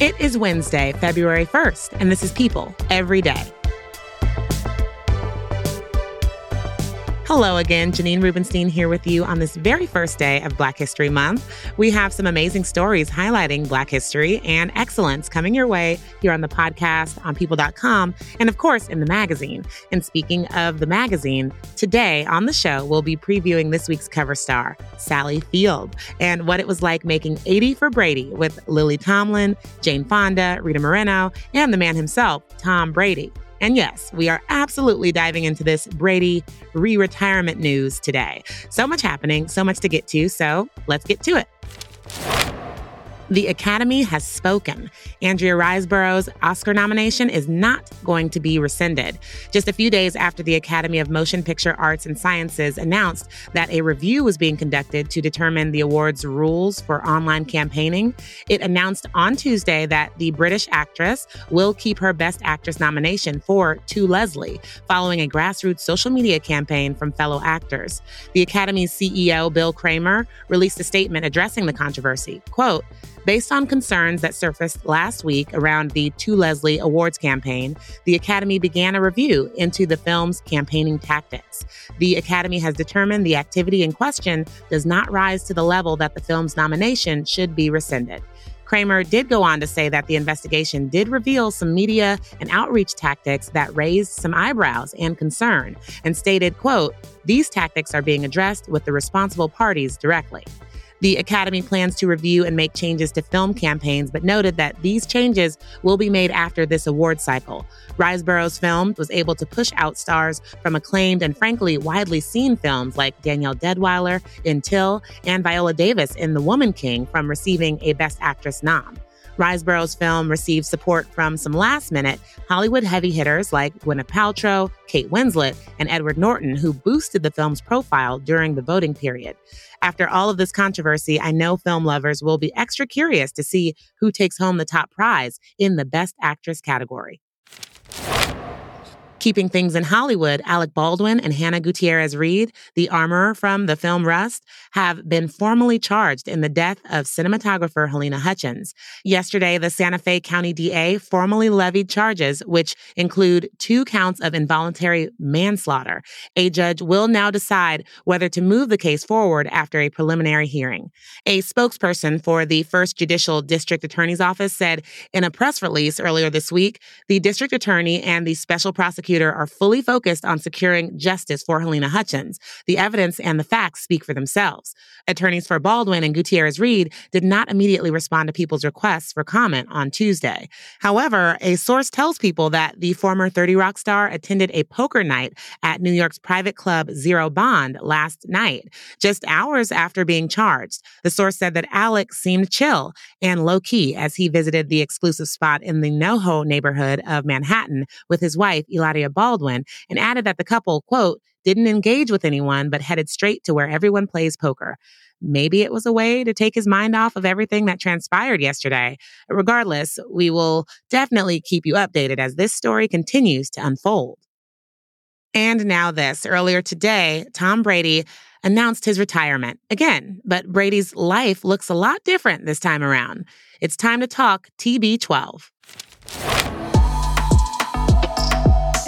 It is Wednesday, February 1st, and this is People Every Day. Hello again, Janine Rubenstein here with you on this very first day of Black History Month. We have some amazing stories highlighting Black history and excellence coming your way here on the podcast, on people.com, and of course in the magazine. And speaking of the magazine, today on the show, we'll be previewing this week's cover star, Sally Field, and what it was like making 80 for Brady with Lily Tomlin, Jane Fonda, Rita Moreno, and the man himself, Tom Brady. And yes, we are absolutely diving into this Brady re retirement news today. So much happening, so much to get to. So let's get to it. The Academy has spoken. Andrea Riseborough's Oscar nomination is not going to be rescinded. Just a few days after the Academy of Motion Picture Arts and Sciences announced that a review was being conducted to determine the award's rules for online campaigning, it announced on Tuesday that the British actress will keep her Best Actress nomination for To Leslie, following a grassroots social media campaign from fellow actors. The Academy's CEO, Bill Kramer, released a statement addressing the controversy. Quote, Based on concerns that surfaced last week around the To Leslie Awards campaign, the Academy began a review into the film's campaigning tactics. The Academy has determined the activity in question does not rise to the level that the film's nomination should be rescinded. Kramer did go on to say that the investigation did reveal some media and outreach tactics that raised some eyebrows and concern and stated, quote, these tactics are being addressed with the responsible parties directly. The Academy plans to review and make changes to film campaigns, but noted that these changes will be made after this award cycle. Riseborough's film was able to push out stars from acclaimed and frankly widely seen films like Danielle Deadwyler in Till and Viola Davis in The Woman King from receiving a Best Actress nom. Riseborough's film received support from some last minute Hollywood heavy hitters like Gwyneth Paltrow, Kate Winslet, and Edward Norton, who boosted the film's profile during the voting period. After all of this controversy, I know film lovers will be extra curious to see who takes home the top prize in the Best Actress category. Keeping things in Hollywood, Alec Baldwin and Hannah Gutierrez Reed, the armorer from the film Rust, have been formally charged in the death of cinematographer Halyna Hutchins. Yesterday, the Santa Fe County DA formally levied charges, which include two counts of involuntary manslaughter. A judge will now decide whether to move the case forward after a preliminary hearing. A spokesperson for the First Judicial District Attorney's Office said in a press release earlier this week the district attorney and the special prosecutor prosecutor are fully focused on securing justice for Halyna Hutchins. The evidence and the facts speak for themselves. Attorneys for Baldwin and Gutierrez Reed did not immediately respond to people's requests for comment on Tuesday. However, a source tells people that the former 30 Rock star attended a poker night at New York's private club Zero Bond last night, just hours after being charged. The source said that Alex seemed chill and low key as he visited the exclusive spot in the NoHo neighborhood of Manhattan with his wife, Hilaria Baldwin, and added that the couple, quote, didn't engage with anyone, but headed straight to where everyone plays poker. Maybe it was a way to take his mind off of everything that transpired yesterday. Regardless, we will definitely keep you updated as this story continues to unfold. And now, this. Earlier today, Tom Brady announced his retirement again, but Brady's life looks a lot different this time around. It's time to talk TB12.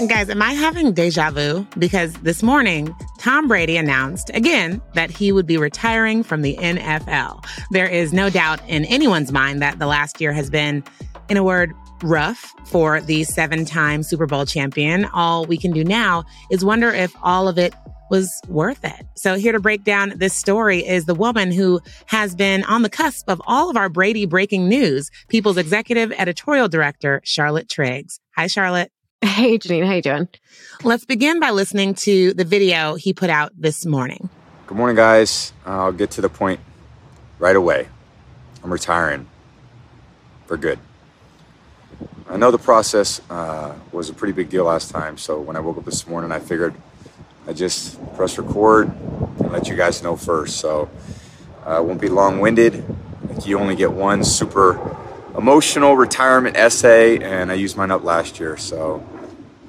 And guys, am I having deja vu? Because this morning, Tom Brady announced again that he would be retiring from the NFL. There is no doubt in anyone's mind that the last year has been, in a word, rough for the seven time Super Bowl champion. All we can do now is wonder if all of it was worth it. So, here to break down this story is the woman who has been on the cusp of all of our Brady breaking news, People's Executive Editorial Director, Charlotte Triggs. Hi, Charlotte. Hey, Janine, how you doing? Let's begin by listening to the video he put out this morning. Good morning, guys. I'll get to the point right away. I'm retiring for good. I know the process uh, was a pretty big deal last time, so when I woke up this morning, I figured I just press record and let you guys know first. So uh, I won't be long-winded. You only get one super emotional retirement essay, and I used mine up last year. So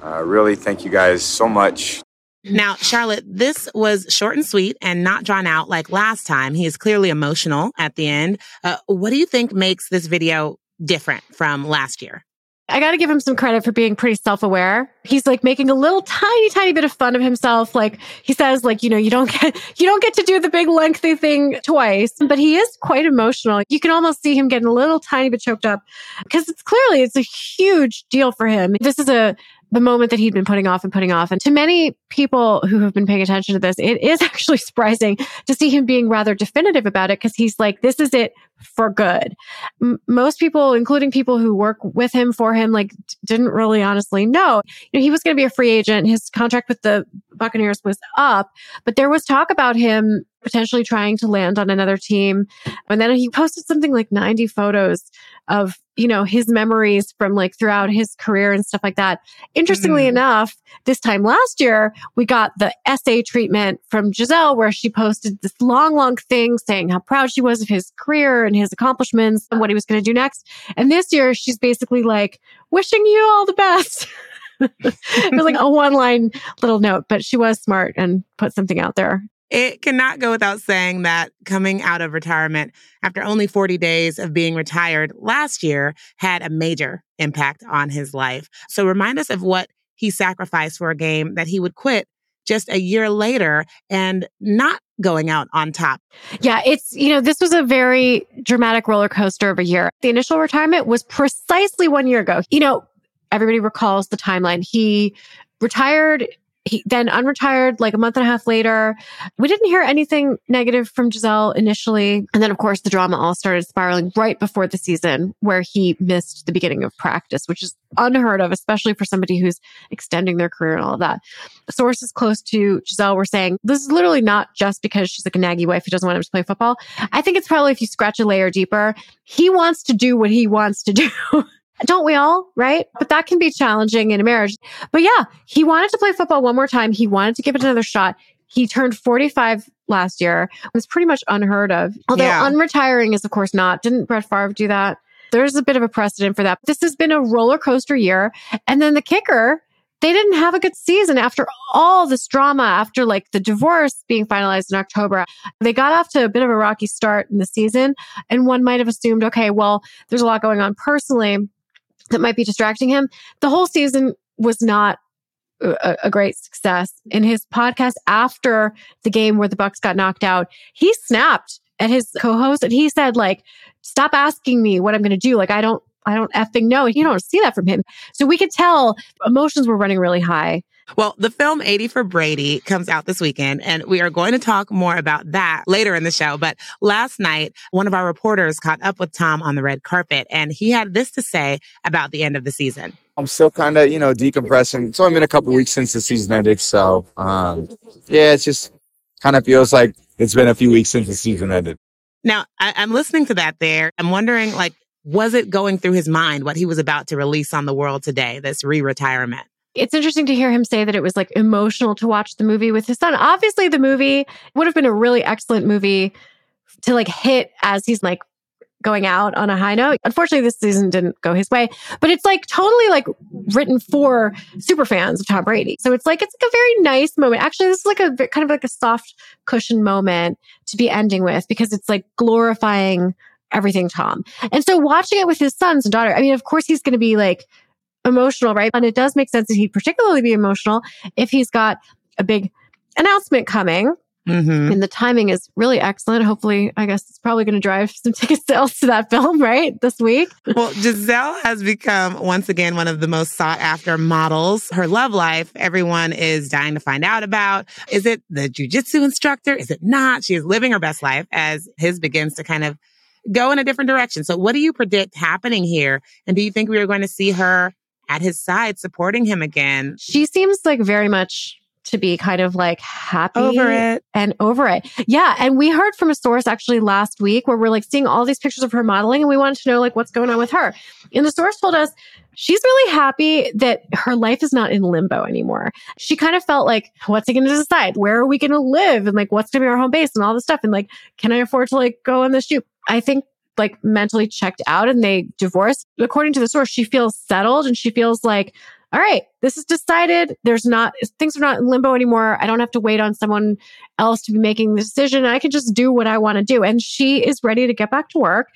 uh, really, thank you guys so much. Now, Charlotte, this was short and sweet and not drawn out like last time. He is clearly emotional at the end. Uh, what do you think makes this video different from last year? I got to give him some credit for being pretty self-aware. He's like making a little tiny tiny bit of fun of himself. Like he says like, you know, you don't get you don't get to do the big lengthy thing twice, but he is quite emotional. You can almost see him getting a little tiny bit choked up because it's clearly it's a huge deal for him. This is a the moment that he'd been putting off and putting off. And to many people who have been paying attention to this, it is actually surprising to see him being rather definitive about it because he's like, this is it for good. M- most people, including people who work with him for him, like didn't really honestly know. You know, he was going to be a free agent. His contract with the Buccaneers was up, but there was talk about him potentially trying to land on another team. And then he posted something like 90 photos of, you know, his memories from like throughout his career and stuff like that. Interestingly mm. enough, this time last year, we got the essay treatment from Gisele where she posted this long, long thing saying how proud she was of his career and his accomplishments and what he was going to do next. And this year, she's basically like, wishing you all the best. it was like a one line little note, but she was smart and put something out there. It cannot go without saying that coming out of retirement after only 40 days of being retired last year had a major impact on his life. So remind us of what he sacrificed for a game that he would quit just a year later and not going out on top. Yeah, it's, you know, this was a very dramatic roller coaster of a year. The initial retirement was precisely one year ago. You know, everybody recalls the timeline. He retired he then unretired like a month and a half later. We didn't hear anything negative from Gisele initially. And then, of course, the drama all started spiraling right before the season where he missed the beginning of practice, which is unheard of, especially for somebody who's extending their career and all of that. Sources close to Gisele were saying this is literally not just because she's like a naggy wife who doesn't want him to play football. I think it's probably if you scratch a layer deeper, he wants to do what he wants to do. Don't we all? Right. But that can be challenging in a marriage. But yeah, he wanted to play football one more time. He wanted to give it another shot. He turned 45 last year. It was pretty much unheard of. Although yeah. unretiring is, of course, not. Didn't Brett Favre do that? There's a bit of a precedent for that. This has been a roller coaster year. And then the kicker, they didn't have a good season after all this drama, after like the divorce being finalized in October. They got off to a bit of a rocky start in the season. And one might have assumed, okay, well, there's a lot going on personally that might be distracting him. The whole season was not a, a, great success. In his podcast after the game where the Bucs got knocked out, he snapped at his co-host and he said, like, stop asking me what I'm going to do. Like, I don't, I don't effing know. You don't see that from him. So we could tell emotions were running really high. Well, the film 80 for Brady comes out this weekend, and we are going to talk more about that later in the show. But last night, one of our reporters caught up with Tom on the red carpet, and he had this to say about the end of the season. I'm still kind of, you know, decompressing. It's only been a couple weeks since the season ended. So, um, yeah, it's just kind of feels like it's been a few weeks since the season ended. Now, I, I'm listening to that there. I'm wondering, like, was it going through his mind what he was about to release on the world today, this re retirement? It's interesting to hear him say that it was like emotional to watch the movie with his son. Obviously, the movie would have been a really excellent movie to like hit as he's like going out on a high note. Unfortunately, this season didn't go his way, but it's like totally like written for super fans of Tom Brady. So it's like, it's like a very nice moment. Actually, this is like a kind of like a soft cushion moment to be ending with because it's like glorifying everything Tom. And so watching it with his sons and daughter, I mean, of course he's going to be like emotional, right? And it does make sense that he'd particularly be emotional if he's got a big announcement coming. Mm-hmm. And the timing is really excellent. Hopefully, I guess it's probably going to drive some ticket sales to that film, right? This week. Well, Gisele has become once again one of the most sought after models. Her love life, everyone is dying to find out about. Is it the jujitsu instructor? Is it not? She is living her best life as his begins to kind of go in a different direction. So, what do you predict happening here? And do you think we are going to see her at his side supporting him again? She seems like very much to be kind of like happy Over it. and over it. Yeah. And we heard from a source actually last week where we're like seeing all these pictures of her modeling and we wanted to know like what's going on with her. And the source told us she's really happy that her life is not in limbo anymore. She kind of felt like, what's he going to decide? Where are we going to live? And like, what's going to be our home base and all this stuff? And like, can I afford to like go on the shoot? I think like mentally checked out and they divorce. According to the source, she feels settled and she feels like, all right, this is decided. There's not, things are not in limbo anymore. I don't have to wait on someone else to be making the decision. I can just do what I want to do. And she is ready to get back to work.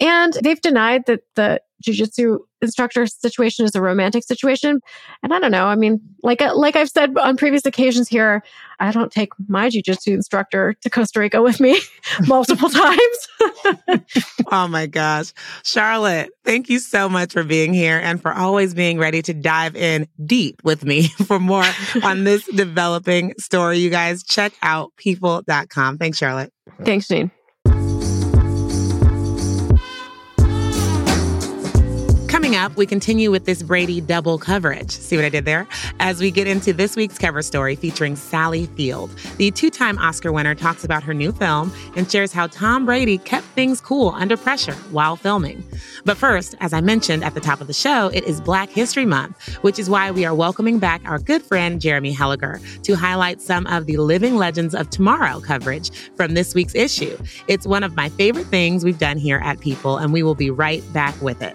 And they've denied that the jujitsu instructor situation is a romantic situation. And I don't know. I mean, like uh, like I've said on previous occasions here, I don't take my jujitsu instructor to Costa Rica with me multiple times. oh my gosh. Charlotte, thank you so much for being here and for always being ready to dive in deep with me for more on this developing story. You guys check out people.com. Thanks, Charlotte. Thanks, Jane. Coming up, we continue with this Brady double coverage. See what I did there? As we get into this week's cover story featuring Sally Field. The two time Oscar winner talks about her new film and shares how Tom Brady kept things cool under pressure while filming. But first, as I mentioned at the top of the show, it is Black History Month, which is why we are welcoming back our good friend Jeremy Helligar to highlight some of the living legends of tomorrow coverage from this week's issue. It's one of my favorite things we've done here at People, and we will be right back with it.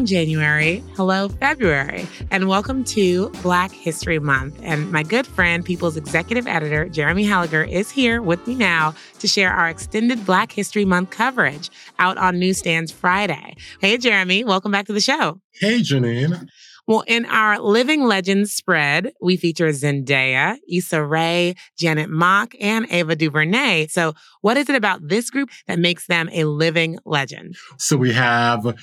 Long, January. Hello, February. And welcome to Black History Month. And my good friend, People's executive editor, Jeremy Helligar, is here with me now to share our extended Black History Month coverage out on newsstands Friday. Hey, Jeremy, welcome back to the show. Hey, Janine. Well, in our Living Legends spread, we feature Zendaya, Issa Rae, Janet Mock, and Ava DuVernay. So, what is it about this group that makes them a living legend? So we have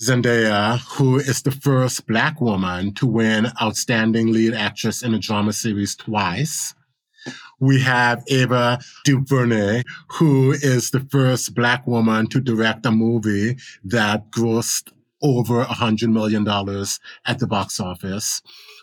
Zendaya, who is the first Black woman to win Outstanding Lead Actress in a Drama Series twice. We have Ava DuVernay, who is the first Black woman to direct a movie that grossed over a hundred million dollars at the box office.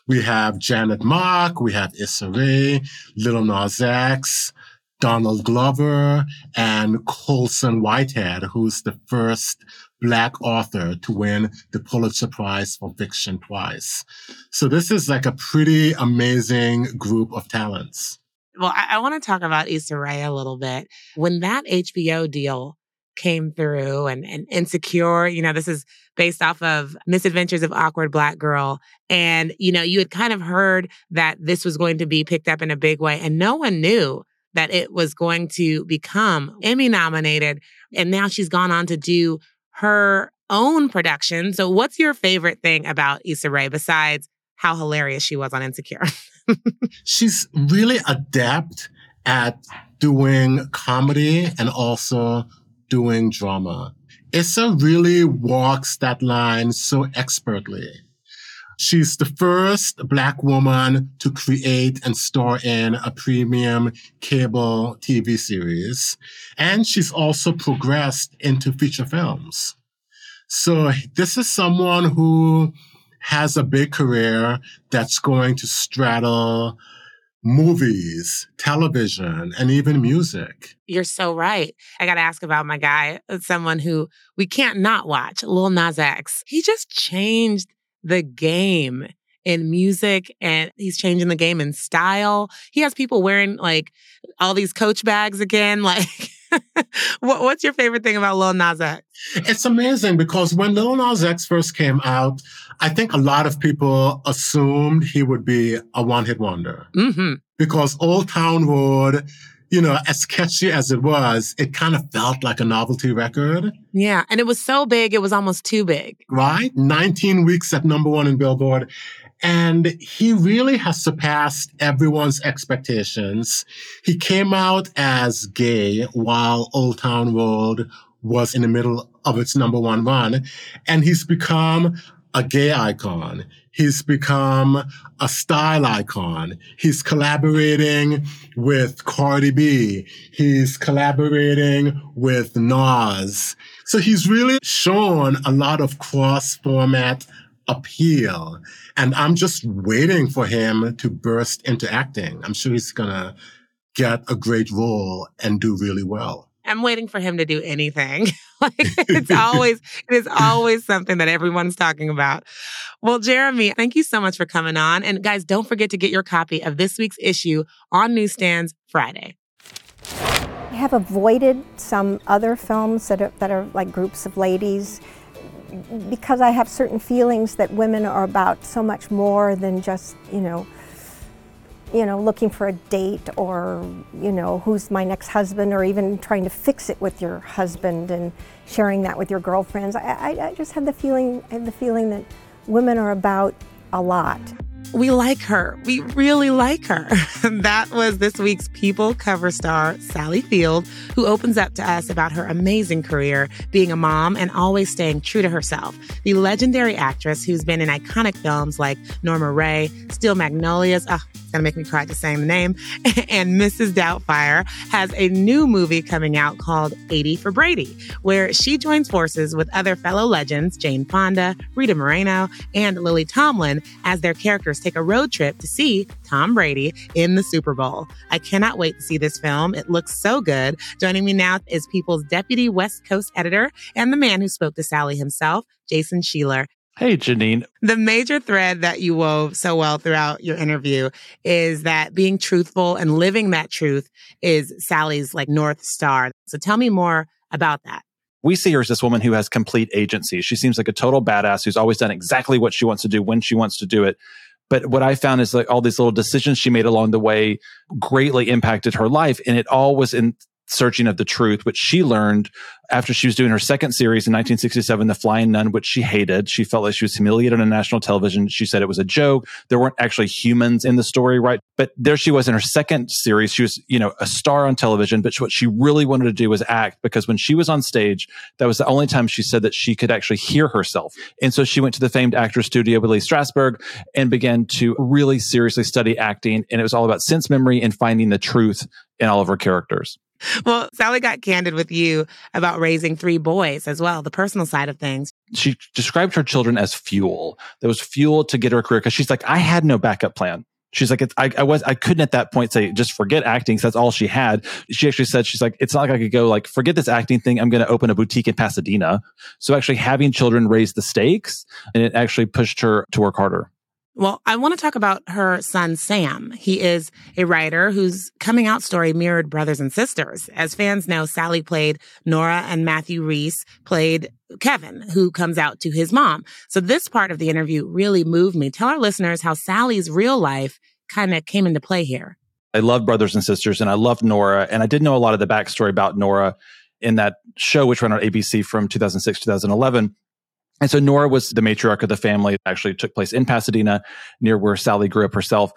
We have Janet Mock, we have Issa Rae, Lil Nas X, Donald Glover, and Colson Whitehead, who's the first Black author to win the Pulitzer Prize for fiction twice. So this is like a pretty amazing group of talents. Well, I, I want to talk about Issa Rae a little bit. When that HBO deal came through and, and Insecure, you know, this is based off of Misadventures of Awkward Black Girl. And, you know, you had kind of heard that this was going to be picked up in a big way, and no one knew that it was going to become Emmy nominated. And now she's gone on to do her own production. So, what's your favorite thing about Issa Rae besides how hilarious she was on Insecure? She's really adept at doing comedy and also doing drama. Issa really walks that line so expertly. She's the first Black woman to create and star in a premium cable TV series. And she's also progressed into feature films. So this is someone who has a big career that's going to straddle movies, television, and even music. You're so right. I got to ask about my guy, someone who we can't not watch, Lil Nas X. He just changed the game in music and he's changing the game in style. He has people wearing like all these coach bags again. Like, what, what's your favorite thing about Lil Nas X? It's amazing because when Lil Nas X first came out, I think a lot of people assumed he would be a one hit wonder. Mm-hmm. Because Old Town Road, you know, as catchy as it was, it kind of felt like a novelty record. Yeah. And it was so big, it was almost too big. Right? 19 weeks at number one in Billboard. And he really has surpassed everyone's expectations. He came out as gay while Old Town Road was in the middle of its number one run. And he's become a gay icon. He's become a style icon. He's collaborating with Cardi B. He's collaborating with Nas. So he's really shown a lot of cross format appeal. And I'm just waiting for him to burst into acting. I'm sure he's going to get a great role and do really well. I'm waiting for him to do anything. like it's always it is always something that everyone's talking about. Well, Jeremy, thank you so much for coming on. And guys, don't forget to get your copy of this week's issue on newsstands Friday. I have avoided some other films that are, that are like groups of ladies because I have certain feelings that women are about so much more than just, you know, you know, looking for a date or, you know, who's my next husband or even trying to fix it with your husband and sharing that with your girlfriends. I, I, I just have the feeling, I have the feeling that women are about a lot we like her. We really like her. that was this week's People cover star, Sally Field, who opens up to us about her amazing career being a mom and always staying true to herself. The legendary actress who's been in iconic films like Norma Rae, Steel Magnolias, oh, it's gonna make me cry just saying the name, and Mrs. Doubtfire has a new movie coming out called 80 for Brady, where she joins forces with other fellow legends, Jane Fonda, Rita Moreno, and Lily Tomlin, as their characters take a road trip to see Tom Brady in the Super Bowl. I cannot wait to see this film. It looks so good. Joining me now is People's Deputy West Coast Editor and the man who spoke to Sally himself, Jason Sheeler. Hey, Janine. The major thread that you wove so well throughout your interview is that being truthful and living that truth is Sally's like North Star. So tell me more about that we see her as this woman who has complete agency. She seems like a total badass who's always done exactly what she wants to do when she wants to do it. But what I found is like all these little decisions she made along the way greatly impacted her life. And it all was in searching of the truth, which she learned after she was doing her second series in 1967, The Flying Nun, which she hated. She felt like she was humiliated on national television. She said it was a joke. There weren't actually humans in the story, right? But there she was in her second series. She was, you know, a star on television, but what she really wanted to do was act because when she was on stage, that was the only time she said that she could actually hear herself. And so she went to the famed actor studio with Lee Strasberg and began to really seriously study acting. And it was all about sense memory and finding the truth in all of her characters. Well, Sally got candid with you about raising three boys as well, the personal side of things. She described her children as fuel. There was fuel to get her career because she's like, I had no backup plan. She's like, I, I, was, I couldn't at that point say, just forget acting. That's all she had. She actually said, she's like, it's not like I could go like, forget this acting thing. I'm going to open a boutique in Pasadena. So actually having children raised the stakes and it actually pushed her to work harder. Well, I want to talk about her son, Sam. He is a writer whose coming out story mirrored brothers and sisters. As fans know, Sally played Nora and Matthew Rhys played Kevin, who comes out to his mom. So this part of the interview really moved me. Tell our listeners how Sally's real life kind of came into play here. I love brothers and sisters and I love Nora. And I did know a lot of the backstory about Nora in that show, which ran on ABC from 2006, 2011. And so Nora was the matriarch of the family. It actually took place in Pasadena, near where Sally grew up herself.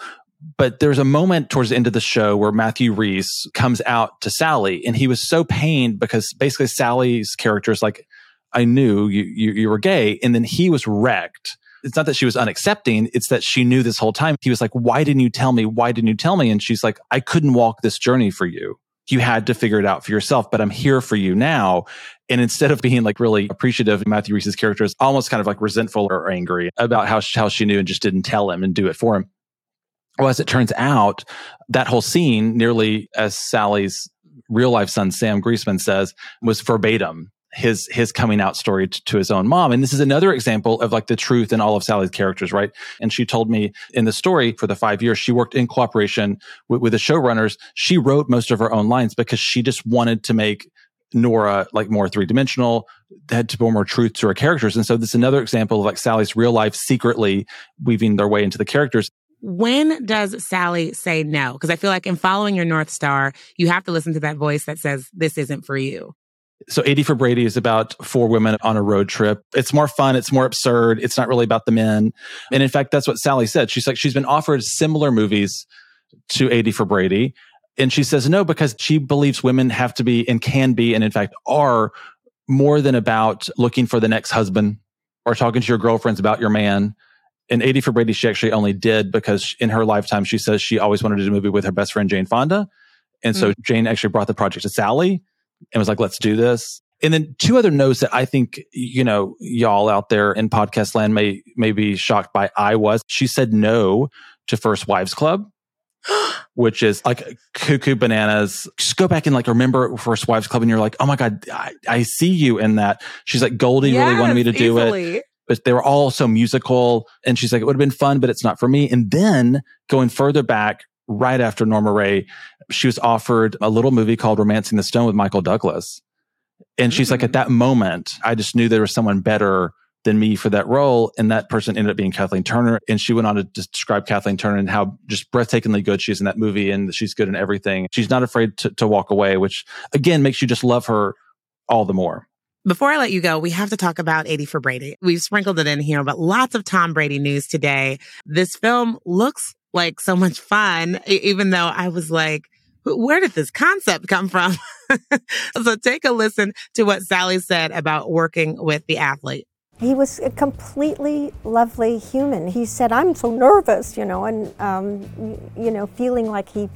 But there's a moment towards the end of the show where Matthew Rhys comes out to Sally, and he was so pained because basically Sally's character is like, "I knew you, you, you were gay," and then he was wrecked. It's not that she was unaccepting; it's that she knew this whole time. He was like, "Why didn't you tell me? Why didn't you tell me?" And she's like, "I couldn't walk this journey for you." You had to figure it out for yourself, but I'm here for you now. And instead of being like really appreciative, Matthew Rhys's character is almost kind of like resentful or angry about how, how she knew and just didn't tell him and do it for him. Well, as it turns out, that whole scene, nearly as Sally's real life son, Sam Greisman says, was verbatim his his coming out story to, to, his own mom. And this is another example of like the truth in all of sally's characters right? And she told me in the story for the five years she worked in cooperation with, with the showrunners. She wrote most of her own lines because she just wanted to make nora like more three-dimensional had to bring more truth to her characters. And so this is another example of like sally's real life secretly weaving their way into the characters. When does Sally say no? Because I feel like in following your North Star, you have to listen to that voice that says, this isn't for you. So 80 for Brady is about four women on a road trip. It's more fun. It's more absurd. It's not really about the men. And in fact, that's what Sally said. She's like, she's been offered similar movies to 80 for Brady. And she says no because she believes women have to be and can be, and in fact are more than about looking for the next husband or talking to your girlfriends about your man. And 80 for Brady, she actually only did because in her lifetime, she says she always wanted to do a movie with her best friend, Jane Fonda. And so mm. Jane actually brought the project to Sally and was like, let's do this. And then two other notes that I think, you know, y'all out there in podcast land may, may be shocked by. I was, she said no to First Wives Club, which is like cuckoo bananas. Just go back and like remember First Wives Club and you're like, oh my God, I, I see you in that. She's like, Goldie yes, really wanted me to do easily. it. But they were all so musical. And she's like, it would have been fun, but it's not for me. And then going further back, right after Norma Rae, she was offered a little movie called Romancing the Stone with Michael Douglas. And she's mm-hmm. like, at mm. that moment, I just knew there was someone better than me for that role. And that person ended up being Kathleen Turner. And she went on to describe Kathleen Turner and how just breathtakingly good she is in that movie and she's good in everything. She's not afraid to, to walk away, which again makes you just love her all the more. Before I let you go, we have to talk about 80 for Brady. We've sprinkled it in here, but lots of Tom Brady news today. This film looks like so much fun, even though I was like, where did this concept come from? so take a listen to what Sally said about working with the athlete. He was a completely lovely human. He said, I'm so nervous, you know, and, um, you know, feeling like he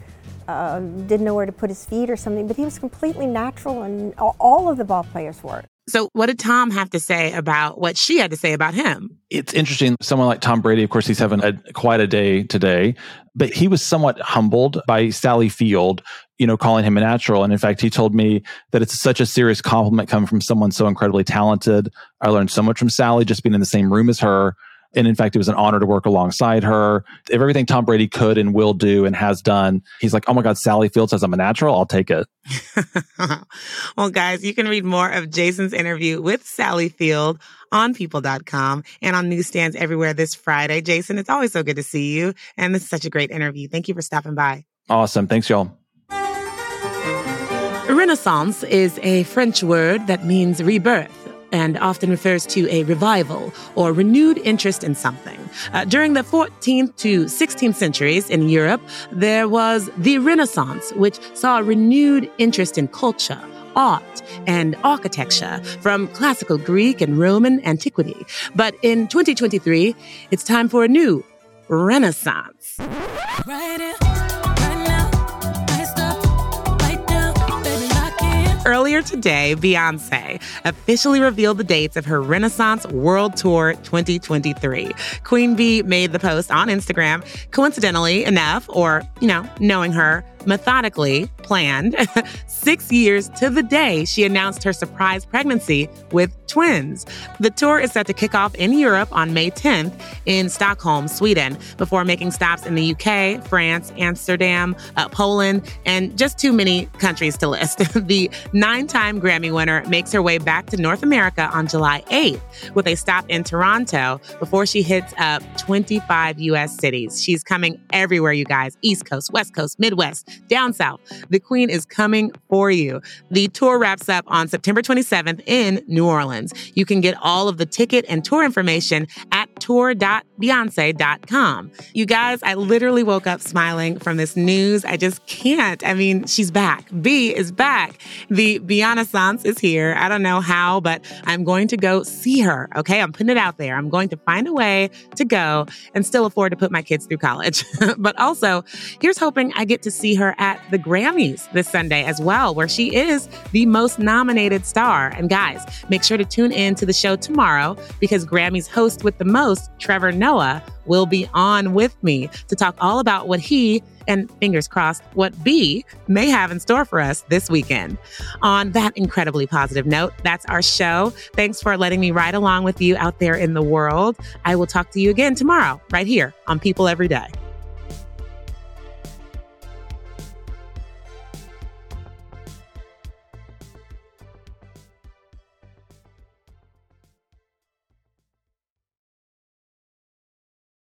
uh, didn't know where to put his feet or something, but he was completely natural, and all of the ball players were. So, what did Tom have to say about what she had to say about him? It's interesting. Someone like Tom Brady, of course, he's having a, quite a day today, but he was somewhat humbled by Sally Field, you know, calling him a natural. And in fact, he told me that it's such a serious compliment coming from someone so incredibly talented. I learned so much from Sally just being in the same room as her. And in fact, it was an honor to work alongside her. If everything Tom Brady could and will do and has done, he's like, oh my God, Sally Field says I'm a natural. I'll take it. well, guys, you can read more of Jason's interview with Sally Field on people.com and on newsstands everywhere this Friday. Jason, it's always so good to see you. And this is such a great interview. Thank you for stopping by. Awesome. Thanks, y'all. Renaissance is a French word that means rebirth and often refers to a revival or renewed interest in something. Uh, during the 14th to 16th centuries in Europe, there was the Renaissance, which saw a renewed interest in culture art and architecture from classical Greek and Roman antiquity. But in 2023, it's time for a new renaissance. Right Earlier today, Beyonce officially revealed the dates of her Renaissance World Tour 2023. Queen Bee made the post on Instagram. Coincidentally enough, or, you know, knowing her, methodically planned six years to the day she announced her surprise pregnancy with twins. The tour is set to kick off in Europe on May 10th in Stockholm, Sweden, before making stops in the UK, France, Amsterdam, uh, Poland, and just too many countries to list. the nine time Grammy winner makes her way back to North America on July 8th with a stop in Toronto before she hits up 25 US cities. She's coming everywhere, you guys East Coast, West Coast, Midwest, down south. The Queen is coming for you. The tour wraps up on September 27th in New Orleans. You can get all of the ticket and tour information at tour.beyonce.com. You guys, I literally woke up smiling from this news. I just can't. I mean, she's back. B is back. The Beyonce is here. I don't know how, but I'm going to go see her. Okay. I'm putting it out there. I'm going to find a way to go and still afford to put my kids through college. but also, here's hoping I get to see her her at the Grammys this Sunday as well, where she is the most nominated star. And guys, make sure to tune in to the show tomorrow because Grammys host with the most host, Trevor Noah, will be on with me to talk all about what he and fingers crossed, what B may have in store for us this weekend. On that incredibly positive note, that's our show. Thanks for letting me ride along with you out there in the world. I will talk to you again tomorrow, right here on People Every Day.